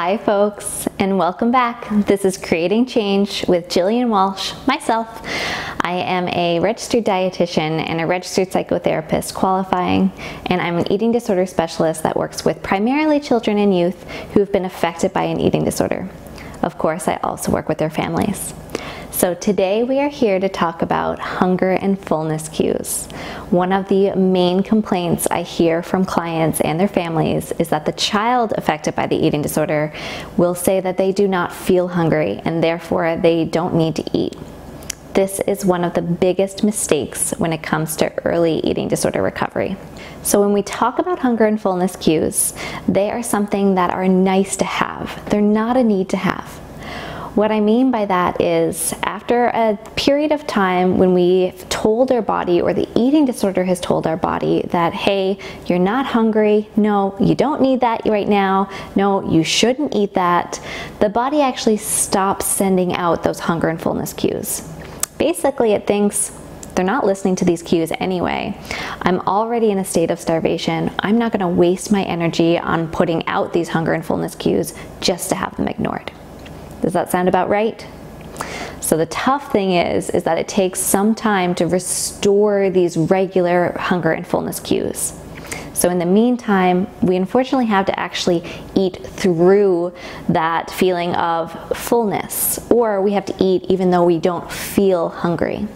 Hi, folks, and welcome back. This is Creating Change with Jillian Walsh, myself. I am a registered dietitian and a registered psychotherapist qualifying, and I'm an eating disorder specialist that works with primarily children and youth who have been affected by an eating disorder. Of course, I also work with their families. So today we are here to talk about hunger and fullness cues. One of the main complaints I hear from clients and their families is that the child affected by the eating disorder will say that they do not feel hungry and therefore they don't need to eat. This is one of the biggest mistakes when it comes to early eating disorder recovery. So, when we talk about hunger and fullness cues, they are something that are nice to have, they're not a need to have. What I mean by that is after a period of time when we've told our body or the eating disorder has told our body that, hey, you're not hungry, no, you don't need that right now, no, you shouldn't eat that, the body actually stops sending out those hunger and fullness cues. Basically, it thinks, they're not listening to these cues anyway. I'm already in a state of starvation. I'm not going to waste my energy on putting out these hunger and fullness cues just to have them ignored. Does that sound about right? So the tough thing is is that it takes some time to restore these regular hunger and fullness cues. So in the meantime, we unfortunately have to actually eat through that feeling of fullness or we have to eat even though we don't feel hungry.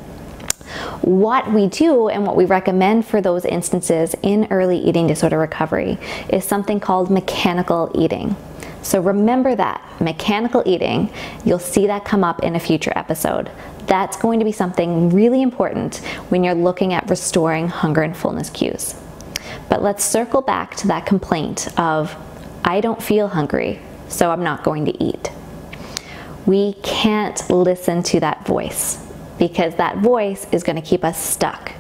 What we do and what we recommend for those instances in early eating disorder recovery is something called mechanical eating. So remember that mechanical eating, you'll see that come up in a future episode. That's going to be something really important when you're looking at restoring hunger and fullness cues. But let's circle back to that complaint of, I don't feel hungry, so I'm not going to eat. We can't listen to that voice because that voice is going to keep us stuck.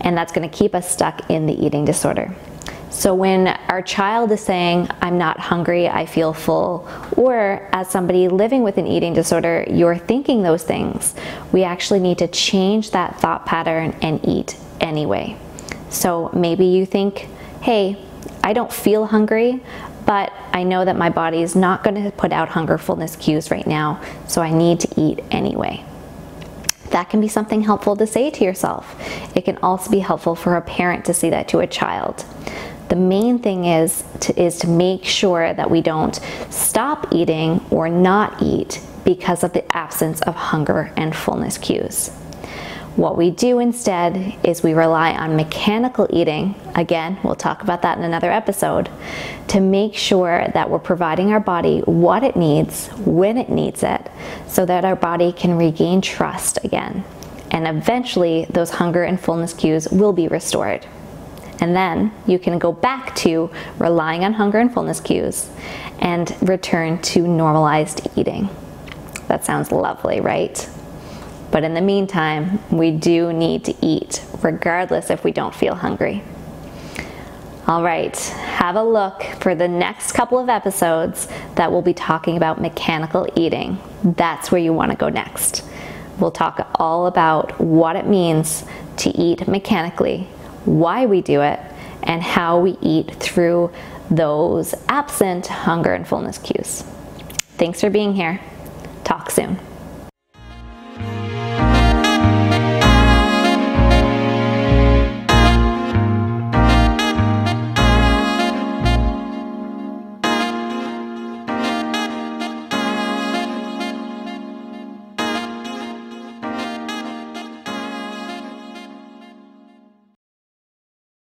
And that's going to keep us stuck in the eating disorder. So when our child is saying, I'm not hungry, I feel full, or as somebody living with an eating disorder, you're thinking those things, we actually need to change that thought pattern and eat anyway. So maybe you think, hey, I don't feel hungry, but I know that my body is not going to put out hunger fullness cues right now, so I need to eat anyway. That can be something helpful to say to yourself. It can also be helpful for a parent to say that to a child. The main thing is to, is to make sure that we don't stop eating or not eat because of the absence of hunger and fullness cues. What we do instead is we rely on mechanical eating. Again, we'll talk about that in another episode to make sure that we're providing our body what it needs when it needs it so that our body can regain trust again. And eventually, those hunger and fullness cues will be restored. And then you can go back to relying on hunger and fullness cues and return to normalized eating. That sounds lovely, right? But in the meantime, we do need to eat, regardless if we don't feel hungry. All right, have a look for the next couple of episodes that we'll be talking about mechanical eating. That's where you want to go next. We'll talk all about what it means to eat mechanically why we do it, and how we eat through those absent hunger and fullness cues. Thanks for being here. Talk soon.